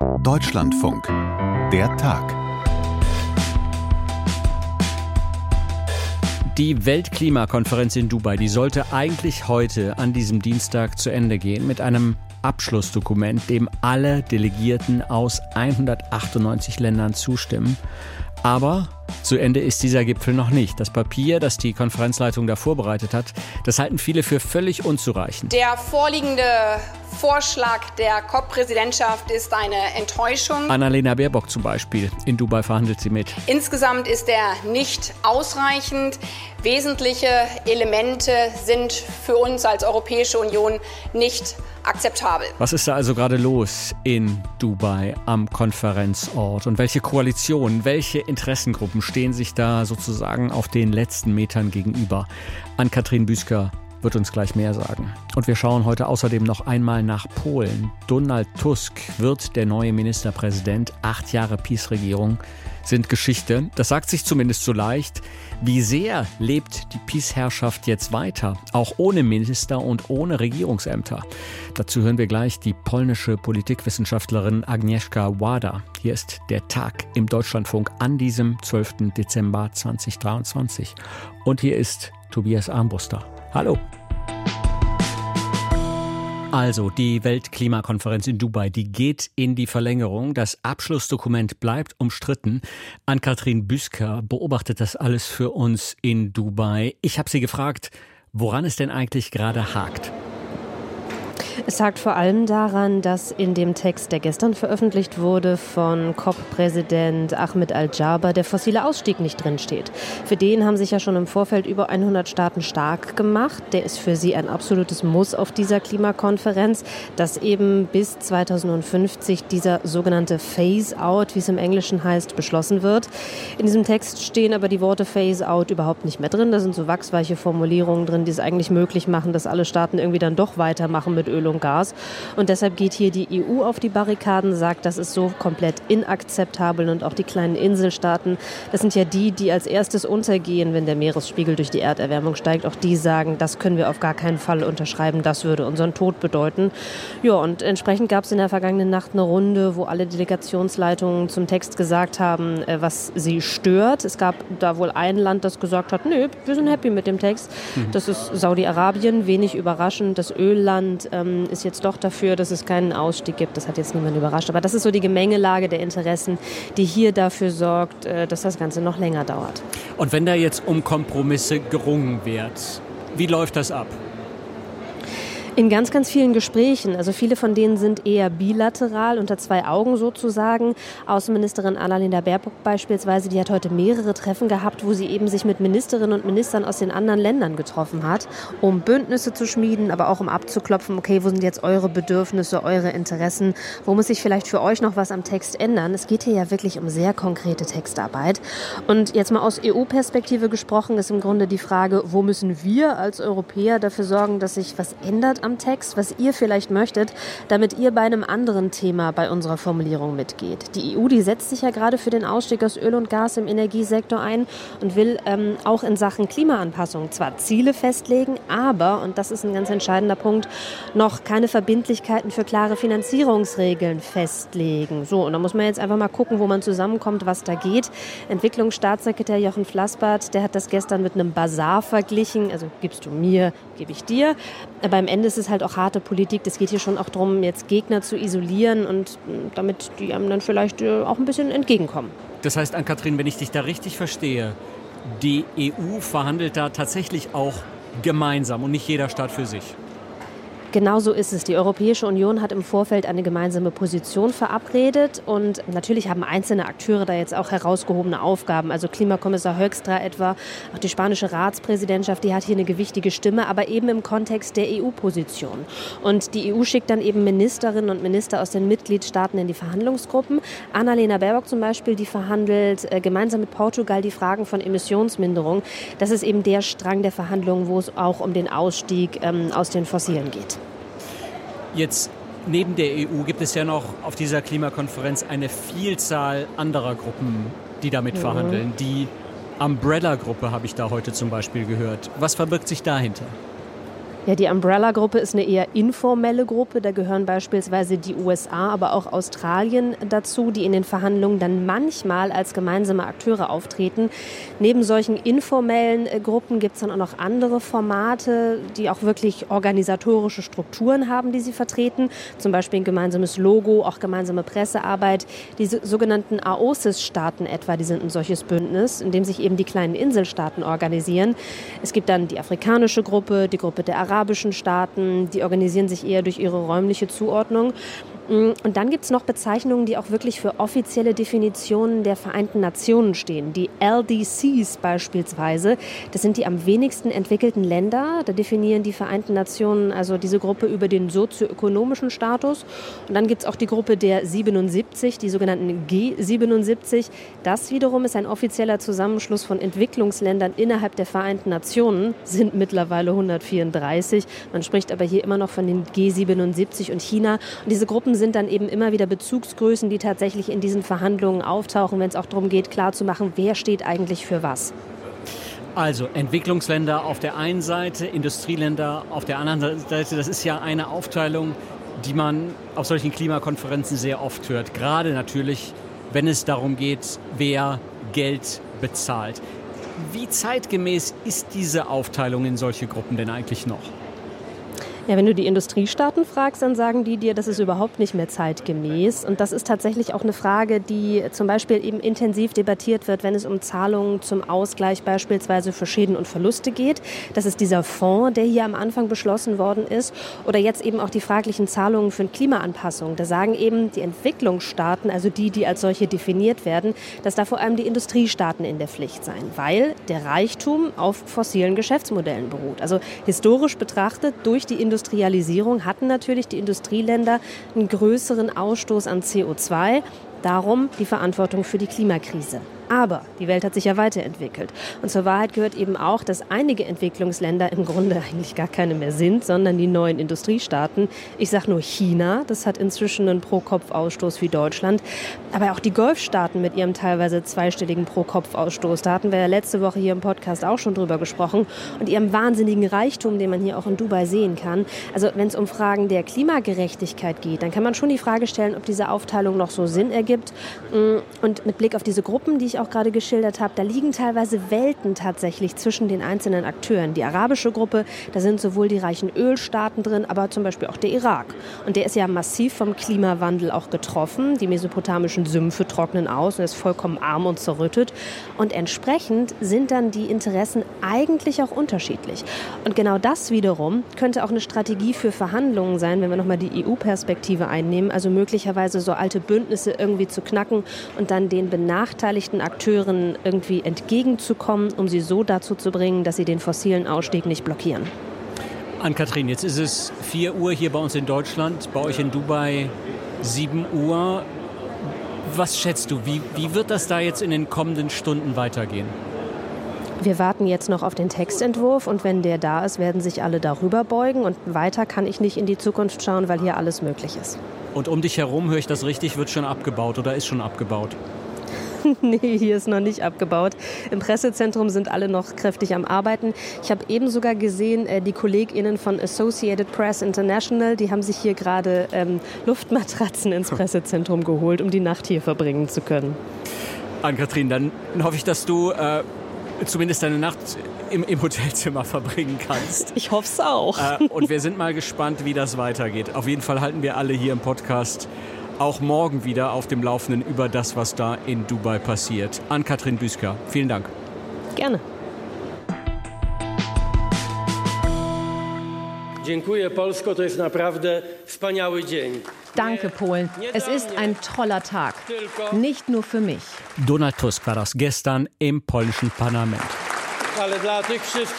Deutschlandfunk. Der Tag. Die Weltklimakonferenz in Dubai, die sollte eigentlich heute an diesem Dienstag zu Ende gehen mit einem Abschlussdokument, dem alle Delegierten aus 198 Ländern zustimmen. Aber zu Ende ist dieser Gipfel noch nicht. Das Papier, das die Konferenzleitung da vorbereitet hat, das halten viele für völlig unzureichend. Der vorliegende Vorschlag der COP-Präsidentschaft ist eine Enttäuschung. Annalena Baerbock zum Beispiel. In Dubai verhandelt sie mit. Insgesamt ist er nicht ausreichend. Wesentliche Elemente sind für uns als Europäische Union nicht akzeptabel. Was ist da also gerade los in Dubai am Konferenzort? Und welche Koalitionen, welche Interessengruppen stehen sich da sozusagen auf den letzten Metern gegenüber? An Katrin Büsker wird uns gleich mehr sagen. Und wir schauen heute außerdem noch einmal nach Polen. Donald Tusk wird der neue Ministerpräsident. Acht Jahre Peace-Regierung sind Geschichte. Das sagt sich zumindest so leicht. Wie sehr lebt die Peace-Herrschaft jetzt weiter, auch ohne Minister und ohne Regierungsämter? Dazu hören wir gleich die polnische Politikwissenschaftlerin Agnieszka Wada. Hier ist der Tag im Deutschlandfunk an diesem 12. Dezember 2023. Und hier ist Tobias Armbruster. Hallo. Also, die Weltklimakonferenz in Dubai, die geht in die Verlängerung. Das Abschlussdokument bleibt umstritten. Ann-Kathrin Büsker beobachtet das alles für uns in Dubai. Ich habe sie gefragt, woran es denn eigentlich gerade hakt. Es sagt vor allem daran, dass in dem Text, der gestern veröffentlicht wurde von COP-Präsident Ahmed Al-Jaber, der fossile Ausstieg nicht drinsteht. Für den haben sich ja schon im Vorfeld über 100 Staaten stark gemacht. Der ist für sie ein absolutes Muss auf dieser Klimakonferenz, dass eben bis 2050 dieser sogenannte Phase-out, wie es im Englischen heißt, beschlossen wird. In diesem Text stehen aber die Worte Phase-out überhaupt nicht mehr drin. Da sind so wachsweiche Formulierungen drin, die es eigentlich möglich machen, dass alle Staaten irgendwie dann doch weitermachen mit Öl und Gas. Und deshalb geht hier die EU auf die Barrikaden, sagt, das ist so komplett inakzeptabel. Und auch die kleinen Inselstaaten, das sind ja die, die als erstes untergehen, wenn der Meeresspiegel durch die Erderwärmung steigt. Auch die sagen, das können wir auf gar keinen Fall unterschreiben, das würde unseren Tod bedeuten. Ja, und entsprechend gab es in der vergangenen Nacht eine Runde, wo alle Delegationsleitungen zum Text gesagt haben, äh, was sie stört. Es gab da wohl ein Land, das gesagt hat, nö, wir sind happy mit dem Text. Mhm. Das ist Saudi-Arabien, wenig überraschend. Das Ölland ähm, ist jetzt doch dafür, dass es keinen Ausstieg gibt. Das hat jetzt niemand überrascht. Aber das ist so die Gemengelage der Interessen, die hier dafür sorgt, äh, dass das Ganze noch länger dauert. Und wenn da jetzt um Kompromisse gerungen wird, wie läuft das ab? In ganz, ganz vielen Gesprächen. Also viele von denen sind eher bilateral, unter zwei Augen sozusagen. Außenministerin Annalena Baerbock beispielsweise, die hat heute mehrere Treffen gehabt, wo sie eben sich mit Ministerinnen und Ministern aus den anderen Ländern getroffen hat, um Bündnisse zu schmieden, aber auch um abzuklopfen, okay, wo sind jetzt eure Bedürfnisse, eure Interessen, wo muss sich vielleicht für euch noch was am Text ändern. Es geht hier ja wirklich um sehr konkrete Textarbeit. Und jetzt mal aus EU-Perspektive gesprochen ist im Grunde die Frage, wo müssen wir als Europäer dafür sorgen, dass sich was ändert am Text, was ihr vielleicht möchtet, damit ihr bei einem anderen Thema bei unserer Formulierung mitgeht. Die EU, die setzt sich ja gerade für den Ausstieg aus Öl und Gas im Energiesektor ein und will ähm, auch in Sachen Klimaanpassung zwar Ziele festlegen, aber, und das ist ein ganz entscheidender Punkt, noch keine Verbindlichkeiten für klare Finanzierungsregeln festlegen. So, und da muss man jetzt einfach mal gucken, wo man zusammenkommt, was da geht. Entwicklungsstaatssekretär Jochen Flassbart, der hat das gestern mit einem Bazar verglichen. Also gibst du mir, gebe ich dir. Aber am Ende ist es halt auch harte Politik. Es geht hier schon auch darum, jetzt Gegner zu isolieren und mm, damit die einem dann vielleicht äh, auch ein bisschen entgegenkommen. Das heißt, Ann-Kathrin, wenn ich dich da richtig verstehe, die EU verhandelt da tatsächlich auch gemeinsam und nicht jeder Staat für sich. Genau so ist es. Die Europäische Union hat im Vorfeld eine gemeinsame Position verabredet und natürlich haben einzelne Akteure da jetzt auch herausgehobene Aufgaben. Also Klimakommissar Höckstra etwa, auch die spanische Ratspräsidentschaft, die hat hier eine gewichtige Stimme, aber eben im Kontext der EU-Position. Und die EU schickt dann eben Ministerinnen und Minister aus den Mitgliedstaaten in die Verhandlungsgruppen. Annalena Baerbock zum Beispiel, die verhandelt äh, gemeinsam mit Portugal die Fragen von Emissionsminderung. Das ist eben der Strang der Verhandlungen, wo es auch um den Ausstieg ähm, aus den Fossilen geht. Jetzt neben der EU gibt es ja noch auf dieser Klimakonferenz eine Vielzahl anderer Gruppen, die damit mhm. verhandeln. Die Umbrella-Gruppe habe ich da heute zum Beispiel gehört. Was verbirgt sich dahinter? Ja, die Umbrella-Gruppe ist eine eher informelle Gruppe. Da gehören beispielsweise die USA, aber auch Australien dazu, die in den Verhandlungen dann manchmal als gemeinsame Akteure auftreten. Neben solchen informellen äh, Gruppen gibt es dann auch noch andere Formate, die auch wirklich organisatorische Strukturen haben, die sie vertreten. Zum Beispiel ein gemeinsames Logo, auch gemeinsame Pressearbeit. Die sogenannten AOSIS-Staaten etwa, die sind ein solches Bündnis, in dem sich eben die kleinen Inselstaaten organisieren. Es gibt dann die afrikanische Gruppe, die Gruppe der arabischen Staaten, die organisieren sich eher durch ihre räumliche Zuordnung. Mm, und dann gibt es noch Bezeichnungen, die auch wirklich für offizielle Definitionen der Vereinten Nationen stehen. Die LDCs beispielsweise, das sind die am wenigsten entwickelten Länder. Da definieren die Vereinten Nationen also diese Gruppe über den sozioökonomischen Status. Und dann gibt es auch die Gruppe der 77, die sogenannten G77. Das wiederum ist ein offizieller Zusammenschluss von Entwicklungsländern innerhalb der Vereinten Nationen, sind mittlerweile 134. Man spricht aber hier immer noch von den G77 und China. Und diese Gruppen sind dann eben immer wieder Bezugsgrößen, die tatsächlich in diesen Verhandlungen auftauchen, wenn es auch darum geht, klarzumachen, wer steht eigentlich für was. Also Entwicklungsländer auf der einen Seite, Industrieländer auf der anderen Seite. Das ist ja eine Aufteilung, die man auf solchen Klimakonferenzen sehr oft hört. Gerade natürlich, wenn es darum geht, wer Geld bezahlt. Wie zeitgemäß ist diese Aufteilung in solche Gruppen denn eigentlich noch? Ja, wenn du die Industriestaaten fragst, dann sagen die dir, das ist überhaupt nicht mehr zeitgemäß. Und das ist tatsächlich auch eine Frage, die zum Beispiel eben intensiv debattiert wird, wenn es um Zahlungen zum Ausgleich beispielsweise für Schäden und Verluste geht. Das ist dieser Fonds, der hier am Anfang beschlossen worden ist. Oder jetzt eben auch die fraglichen Zahlungen für Klimaanpassung. Da sagen eben die Entwicklungsstaaten, also die, die als solche definiert werden, dass da vor allem die Industriestaaten in der Pflicht seien, weil der Reichtum auf fossilen Geschäftsmodellen beruht. Also historisch betrachtet durch die Industrie Industrialisierung hatten natürlich die Industrieländer einen größeren Ausstoß an CO2. Darum die Verantwortung für die Klimakrise. Aber die Welt hat sich ja weiterentwickelt. Und zur Wahrheit gehört eben auch, dass einige Entwicklungsländer im Grunde eigentlich gar keine mehr sind, sondern die neuen Industriestaaten. Ich sage nur China, das hat inzwischen einen Pro-Kopf-Ausstoß wie Deutschland. Aber auch die Golfstaaten mit ihrem teilweise zweistelligen Pro-Kopf-Ausstoß. Da hatten wir ja letzte Woche hier im Podcast auch schon drüber gesprochen. Und ihrem wahnsinnigen Reichtum, den man hier auch in Dubai sehen kann. Also wenn es um Fragen der Klimagerechtigkeit geht, dann kann man schon die Frage stellen, ob diese Aufteilung noch so Sinn ergibt. Und mit Blick auf diese Gruppen, die ich auch gerade geschildert habe, da liegen teilweise Welten tatsächlich zwischen den einzelnen Akteuren. Die arabische Gruppe, da sind sowohl die reichen Ölstaaten drin, aber zum Beispiel auch der Irak. Und der ist ja massiv vom Klimawandel auch getroffen. Die mesopotamischen Sümpfe trocknen aus und ist vollkommen arm und zerrüttet. Und entsprechend sind dann die Interessen eigentlich auch unterschiedlich. Und genau das wiederum könnte auch eine Strategie für Verhandlungen sein, wenn wir nochmal die EU-Perspektive einnehmen. Also möglicherweise so alte Bündnisse irgendwie zu knacken und dann den benachteiligten Akteuren irgendwie entgegenzukommen, um sie so dazu zu bringen, dass sie den fossilen Ausstieg nicht blockieren. Ann-Kathrin, jetzt ist es 4 Uhr hier bei uns in Deutschland, bei euch in Dubai 7 Uhr. Was schätzt du, wie, wie wird das da jetzt in den kommenden Stunden weitergehen? Wir warten jetzt noch auf den Textentwurf und wenn der da ist, werden sich alle darüber beugen und weiter kann ich nicht in die Zukunft schauen, weil hier alles möglich ist. Und um dich herum, höre ich das richtig, wird schon abgebaut oder ist schon abgebaut? nee, hier ist noch nicht abgebaut. Im Pressezentrum sind alle noch kräftig am Arbeiten. Ich habe eben sogar gesehen, äh, die KollegInnen von Associated Press International, die haben sich hier gerade ähm, Luftmatratzen ins Pressezentrum geholt, um die Nacht hier verbringen zu können. Ann-Kathrin, dann hoffe ich, dass du äh, zumindest deine Nacht im, im, Hotelzimmer verbringen kannst. Ich hoffe es auch. Äh, und wir sind mal gespannt, wie das weitergeht. Auf jeden Fall halten wir alle hier im Podcast auch morgen wieder auf dem Laufenden über das, was da in Dubai passiert. An Katrin Büsker, vielen Dank. Gerne. Dziękuję Polsko, to jest naprawdę wspaniały dzień. Danke, Polen. Es ist ein toller Tag. Nicht nur für mich. Donald Tusk war das gestern im polnischen Parlament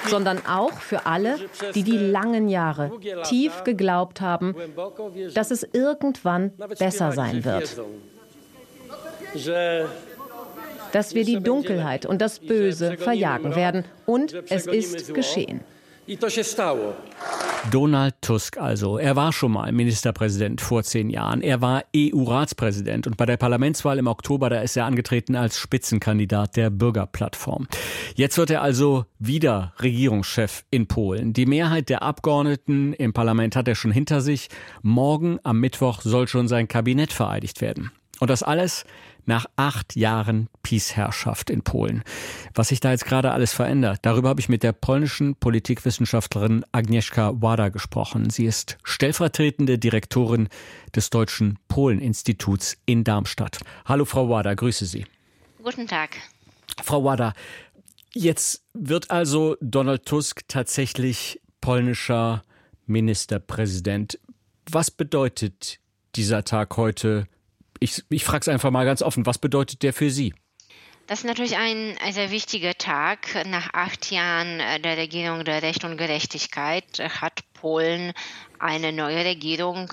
sondern auch für alle, die die langen Jahre tief geglaubt haben, dass es irgendwann besser sein wird. Dass wir die Dunkelheit und das Böse verjagen werden. Und es ist geschehen. Donald Tusk also. Er war schon mal Ministerpräsident vor zehn Jahren. Er war EU-Ratspräsident und bei der Parlamentswahl im Oktober, da ist er angetreten als Spitzenkandidat der Bürgerplattform. Jetzt wird er also wieder Regierungschef in Polen. Die Mehrheit der Abgeordneten im Parlament hat er schon hinter sich. Morgen am Mittwoch soll schon sein Kabinett vereidigt werden. Und das alles nach acht Jahren Peace-Herrschaft in Polen. Was sich da jetzt gerade alles verändert, darüber habe ich mit der polnischen Politikwissenschaftlerin Agnieszka Wada gesprochen. Sie ist stellvertretende Direktorin des Deutschen Polen-Instituts in Darmstadt. Hallo Frau Wada, grüße Sie. Guten Tag. Frau Wada, jetzt wird also Donald Tusk tatsächlich polnischer Ministerpräsident. Was bedeutet dieser Tag heute ich, ich frage es einfach mal ganz offen, was bedeutet der für Sie? Das ist natürlich ein, ein, sehr wichtiger Tag. Nach acht Jahren äh, der Regierung der Recht und Gerechtigkeit hat Polen eine neue Regierung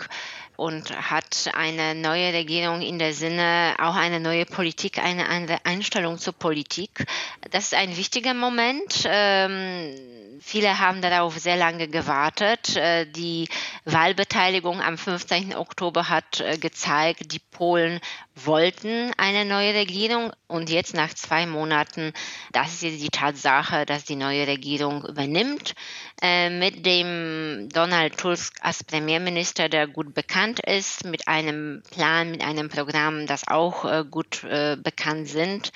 und hat eine neue Regierung in der Sinne auch eine neue Politik, eine andere Einstellung zur Politik. Das ist ein wichtiger Moment. Ähm, Viele haben darauf sehr lange gewartet. Äh, die Wahlbeteiligung am 15. Oktober hat äh, gezeigt, die Polen wollten eine neue Regierung und jetzt nach zwei Monaten, das ist die Tatsache, dass die neue Regierung übernimmt. Äh, mit dem Donald Tusk als Premierminister, der gut bekannt ist, mit einem Plan, mit einem Programm, das auch gut bekannt sind,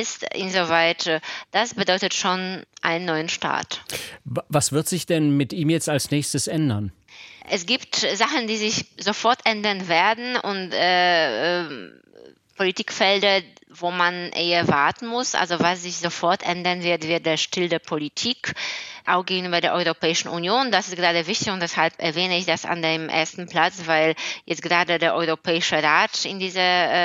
ist. Insoweit, das bedeutet schon einen neuen Start. Was wird sich denn mit ihm jetzt als nächstes ändern? Es gibt Sachen, die sich sofort ändern werden und äh, äh, Politikfelder, wo man eher warten muss. Also was sich sofort ändern wird, wird der Stil der Politik auch gegenüber der Europäischen Union. Das ist gerade wichtig und deshalb erwähne ich das an dem ersten Platz, weil jetzt gerade der Europäische Rat in dieser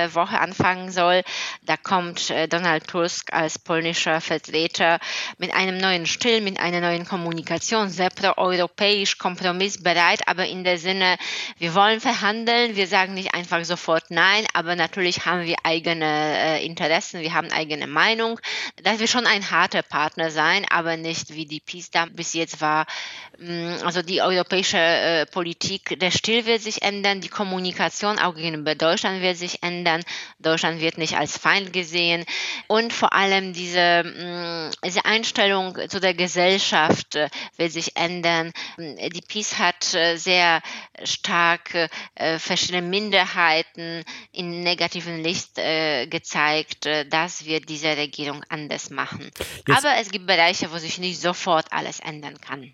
äh, Woche anfangen soll. Da kommt äh, Donald Tusk als polnischer Vertreter mit einem neuen Stil, mit einer neuen Kommunikation, sehr pro-europäisch, kompromissbereit, aber in der Sinne, wir wollen verhandeln, wir sagen nicht einfach sofort nein, aber natürlich haben wir eigene äh, Interessen, wir haben eigene Meinung. Das wird schon ein harter Partner sein, aber nicht wie die da bis jetzt war. Mm, also die europäische äh, Politik, der Stil wird sich ändern, die Kommunikation auch gegenüber Deutschland wird sich ändern. Deutschland wird nicht als Feind gesehen und vor allem diese, mm, diese Einstellung zu der Gesellschaft äh, wird sich ändern. Mm, die PiS hat äh, sehr stark äh, verschiedene Minderheiten in negativen Licht äh, gezeigt. Äh, das wird diese Regierung anders machen. Jetzt Aber es gibt Bereiche, wo sich nicht sofort alles ändern kann.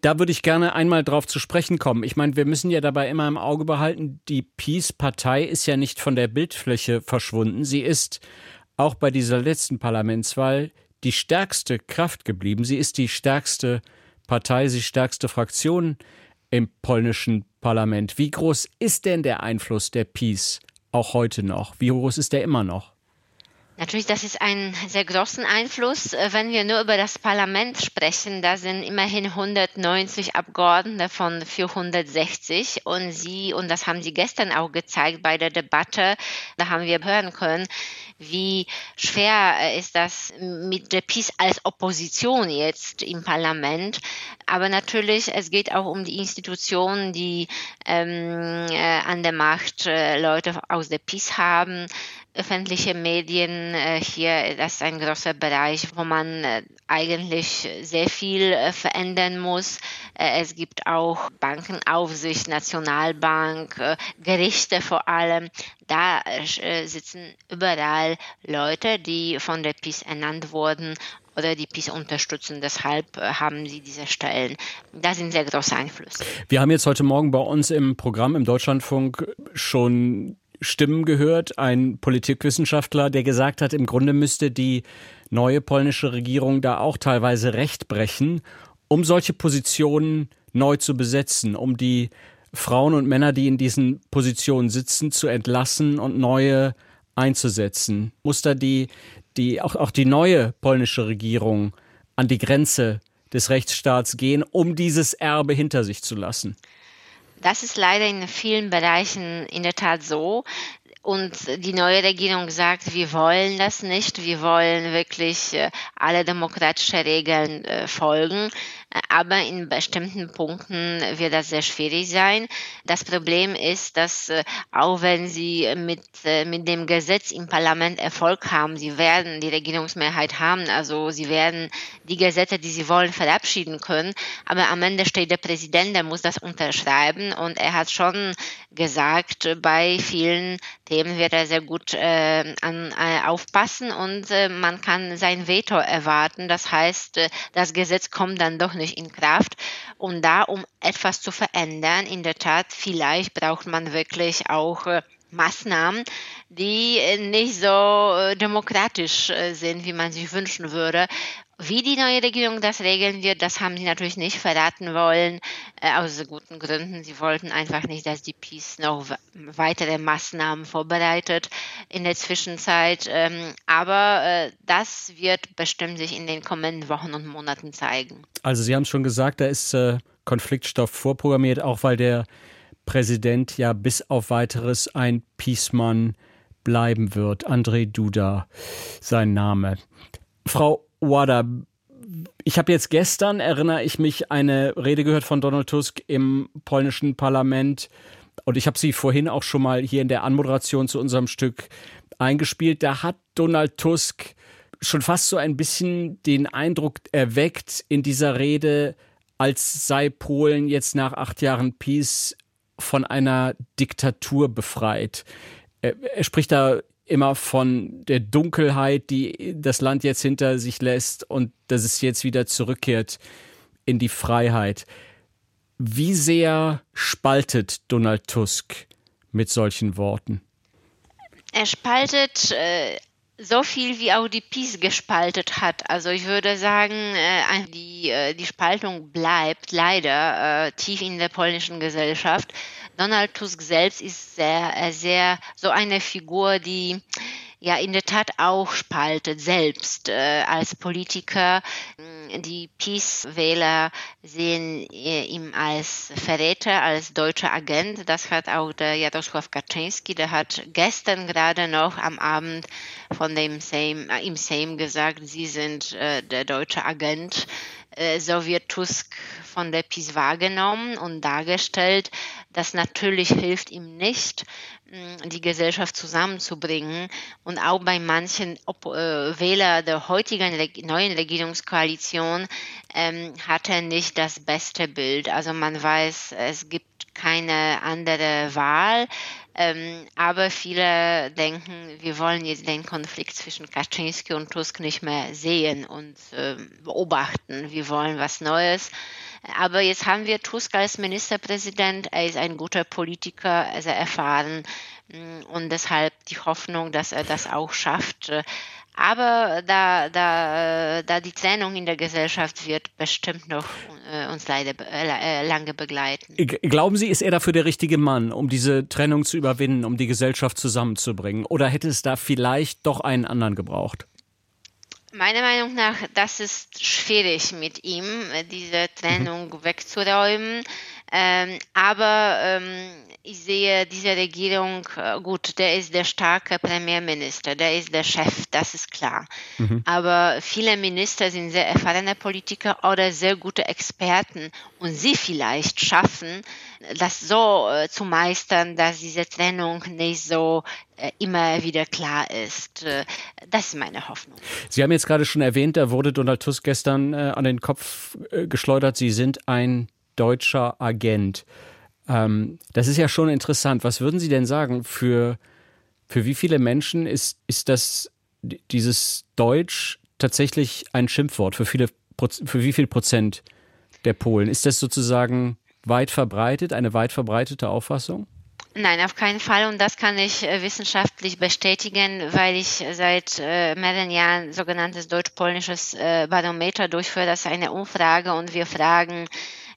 Da würde ich gerne einmal drauf zu sprechen kommen. Ich meine, wir müssen ja dabei immer im Auge behalten, die Peace-Partei ist ja nicht von der Bildfläche verschwunden. Sie ist auch bei dieser letzten Parlamentswahl die stärkste Kraft geblieben. Sie ist die stärkste Partei, die stärkste Fraktion im polnischen Parlament. Wie groß ist denn der Einfluss der Peace auch heute noch? Wie groß ist der immer noch? Natürlich, das ist ein sehr großen Einfluss. Äh, wenn wir nur über das Parlament sprechen, da sind immerhin 190 Abgeordnete von 460 und Sie, und das haben Sie gestern auch gezeigt bei der Debatte, da haben wir hören können, wie schwer äh, ist das mit der PiS als Opposition jetzt im Parlament. Aber natürlich, es geht auch um die Institutionen, die ähm, äh, an der Macht äh, Leute aus der PiS haben öffentliche Medien äh, hier, das ist ein großer Bereich, wo man äh, eigentlich sehr viel äh, verändern muss. Es gibt auch Bankenaufsicht, Nationalbank, Gerichte vor allem. Da sitzen überall Leute, die von der PiS ernannt wurden oder die PiS unterstützen. Deshalb haben sie diese Stellen. Da sind sehr große Einflüsse. Wir haben jetzt heute Morgen bei uns im Programm im Deutschlandfunk schon Stimmen gehört, ein Politikwissenschaftler, der gesagt hat, im Grunde müsste die neue polnische Regierung da auch teilweise Recht brechen, um solche Positionen neu zu besetzen, um die Frauen und Männer, die in diesen Positionen sitzen, zu entlassen und neue einzusetzen. Muss da die, die, auch, auch die neue polnische Regierung an die Grenze des Rechtsstaats gehen, um dieses Erbe hinter sich zu lassen? Das ist leider in vielen Bereichen in der Tat so. Und die neue Regierung sagt, wir wollen das nicht, wir wollen wirklich äh, alle demokratischen Regeln äh, folgen. Aber in bestimmten Punkten wird das sehr schwierig sein. Das Problem ist, dass äh, auch wenn sie mit, äh, mit dem Gesetz im Parlament Erfolg haben, sie werden die Regierungsmehrheit haben, also sie werden die Gesetze, die sie wollen, verabschieden können, aber am Ende steht der Präsident, der muss das unterschreiben und er hat schon gesagt, bei vielen Themen wird er sehr gut äh, an, äh, aufpassen und äh, man kann sein Veto erwarten. Das heißt, äh, das Gesetz kommt dann doch nicht in Kraft. Und da, um etwas zu verändern, in der Tat, vielleicht braucht man wirklich auch äh, Maßnahmen, die äh, nicht so demokratisch sind, wie man sich wünschen würde. Wie die neue Regierung das regeln wird, das haben sie natürlich nicht verraten wollen, äh, aus guten Gründen. Sie wollten einfach nicht, dass die Peace noch weitere Maßnahmen vorbereitet in der Zwischenzeit. Ähm, aber äh, das wird bestimmt sich in den kommenden Wochen und Monaten zeigen. Also Sie haben schon gesagt, da ist äh, Konfliktstoff vorprogrammiert, auch weil der Präsident ja bis auf weiteres ein Peacemann bleiben wird. André Duda, sein Name. Frau Wada, ich habe jetzt gestern, erinnere ich mich, eine Rede gehört von Donald Tusk im polnischen Parlament. Und ich habe sie vorhin auch schon mal hier in der Anmoderation zu unserem Stück eingespielt. Da hat Donald Tusk schon fast so ein bisschen den Eindruck erweckt in dieser Rede, als sei Polen jetzt nach acht Jahren Peace von einer Diktatur befreit. Er, spricht da immer von der Dunkelheit, die das Land jetzt hinter sich lässt und dass es jetzt wieder zurückkehrt in die Freiheit. Wie sehr spaltet Donald Tusk mit solchen Worten? Er spaltet äh, so viel, wie auch die Peace gespaltet hat. Also ich würde sagen, äh, die, äh, die Spaltung bleibt leider äh, tief in der polnischen Gesellschaft. Donald Tusk selbst ist sehr, sehr so eine Figur, die ja in der Tat auch spaltet, selbst äh, als Politiker. Die Peace-Wähler sehen äh, ihn als Verräter, als deutscher Agent. Das hat auch der Jarosław Kaczynski, der hat gestern gerade noch am Abend von dem Sejm, äh, im Sejm gesagt, sie sind äh, der deutsche Agent. Äh, so wird Tusk von der PiS wahrgenommen und dargestellt. Das natürlich hilft ihm nicht, die Gesellschaft zusammenzubringen. Und auch bei manchen Op äh, Wähler der heutigen Reg neuen Regierungskoalition ähm, hat er nicht das beste Bild. Also man weiß, es gibt keine andere Wahl. Ähm, aber viele denken, wir wollen jetzt den Konflikt zwischen Kaczynski und Tusk nicht mehr sehen und äh, beobachten. Wir wollen was Neues. Aber jetzt haben wir Tusk als Ministerpräsident. Er ist ein guter Politiker, sehr erfahren mm, und deshalb die Hoffnung, dass er das auch schafft. Aber da, da, da die Trennung in der Gesellschaft wird bestimmt noch äh, uns leider äh, lange begleiten. Glauben Sie, ist er dafür der richtige Mann, um diese Trennung zu überwinden, um die Gesellschaft zusammenzubringen? Oder hätte es da vielleicht doch einen anderen gebraucht? Meiner Meinung nach, das ist schwierig mit ihm, diese Trennung mhm. wegzuräumen. Ähm, aber ähm, ich sehe diese Regierung, äh, gut, der ist der starke Premierminister, der ist der Chef, das ist klar. Mhm. Aber viele Minister sind sehr erfahrene Politiker oder sehr gute Experten und sie vielleicht schaffen, das so äh, zu meistern, dass diese Trennung nicht so äh, immer wieder klar ist. Äh, das ist meine Hoffnung. Sie haben jetzt gerade schon erwähnt, da wurde Donald Tusk gestern äh, an den Kopf geschleudert, Sie sind ein deutscher Agent. Ähm, das ist ja schon interessant. Was würden Sie denn sagen, für, für wie viele Menschen ist, ist das, dieses Deutsch tatsächlich ein Schimpfwort? Für, viele, für wie viel Prozent der Polen? Ist das sozusagen weit verbreitet, eine weit verbreitete Auffassung? Nein, auf keinen Fall. Und das kann ich äh, wissenschaftlich bestätigen, weil ich seit äh, mehreren Jahren sogenanntes deutsch-polnisches äh, Barometer durchführe. Das ist eine Umfrage und wir fragen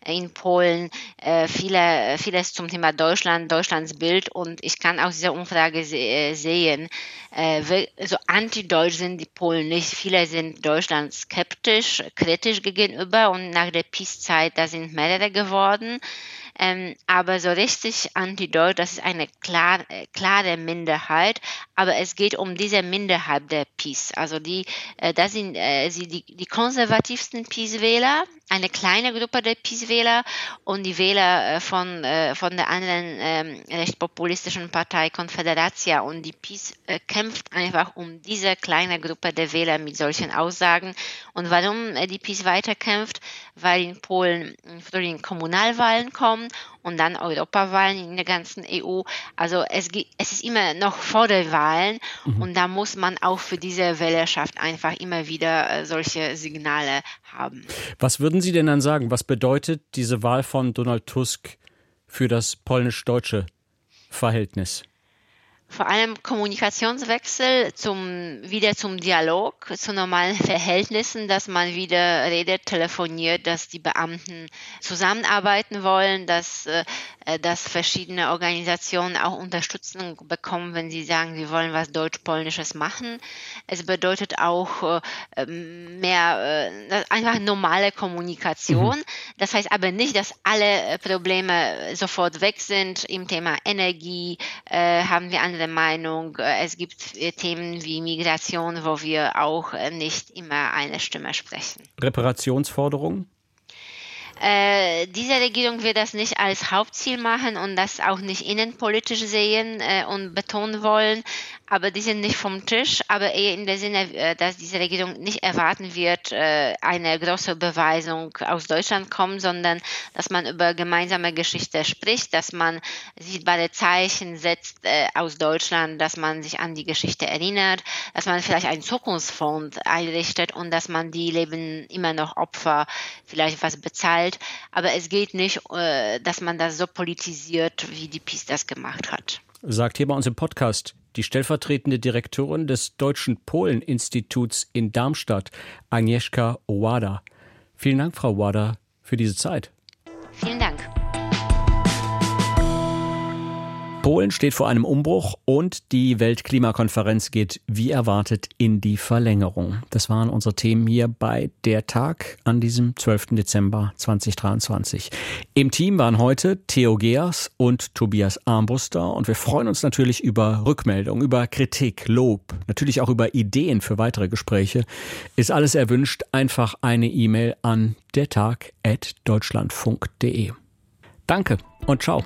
in Polen äh, viele, vieles zum Thema Deutschland, Deutschlands Bild und ich kann aus dieser Umfrage se äh, sehen, äh, so anti-deutsch sind die Polen nicht. Viele sind Deutschland skeptisch, kritisch gegenüber und nach der Peace-Zeit, da sind mehrere geworden. Ähm, aber so richtig antideutsch, das ist eine klar, äh, klare Minderheit. Aber es geht um diese Minderheit der PiS. Also die, äh, das sind äh, die, die konservativsten PiS-Wähler, eine kleine Gruppe der PiS-Wähler und die Wähler äh, von, äh, von der anderen ähm, rechtspopulistischen Partei Confederatia. Und die PiS äh, kämpft einfach um diese kleine Gruppe der Wähler mit solchen Aussagen. Und warum die PiS weiterkämpft? Weil in Polen im Frühling Kommunalwahlen kommen und dann Europawahlen in der ganzen EU. Also es, es ist immer noch vor den Wahlen mhm. und da muss man auch für diese Wählerschaft einfach immer wieder solche Signale haben. Was würden Sie denn dann sagen? Was bedeutet diese Wahl von Donald Tusk für das polnisch-deutsche Verhältnis? Vor allem Kommunikationswechsel zum, wieder zum Dialog, zu normalen Verhältnissen, dass man wieder redet, telefoniert, dass die Beamten zusammenarbeiten wollen, dass, äh, dass verschiedene Organisationen auch Unterstützung bekommen, wenn sie sagen, sie wollen was Deutsch-Polnisches machen. Es bedeutet auch äh, mehr, äh, einfach normale Kommunikation. Mhm. Das heißt aber nicht, dass alle Probleme sofort weg sind. Im Thema Energie haben wir andere andere Meinung. Äh, es gibt äh, Themen wie Migration, wo wir auch äh, nicht immer eine Stimme sprechen. Reparationsforderungen? Äh, diese Regierung wird das nicht als Hauptziel machen und das auch nicht innenpolitisch sehen äh, und betonen wollen aber die sind nicht vom Tisch, aber eher in der Sinne, äh, dass diese Regierung nicht erwarten wird, äh, eine große Beweisung aus Deutschland kommt, sondern dass man über gemeinsame Geschichte spricht, dass man sichtbare Zeichen setzt äh, aus Deutschland, dass man sich an die Geschichte erinnert, dass man vielleicht einen Zukunftsfonds einrichtet und dass man die leben immer noch Opfer vielleicht was bezahlt. Aber es geht nicht, dass man das so politisiert, wie die PiS das gemacht hat. Sagt hier bei uns im Podcast die stellvertretende Direktorin des Deutschen Polen-Instituts in Darmstadt, Agnieszka Owada. Vielen Dank, Frau Owada, für diese Zeit. Polen steht vor einem Umbruch und die Weltklimakonferenz geht wie erwartet in die Verlängerung. Das waren unsere Themen hier bei Der Tag an diesem 12. Dezember 2023. Im Team waren heute Theo Geers und Tobias Armbuster und wir freuen uns natürlich über Rückmeldung, über Kritik, Lob, natürlich auch über Ideen für weitere Gespräche. Ist alles erwünscht, einfach eine E-Mail an dertag.deutschlandfunk.de. Danke und ciao.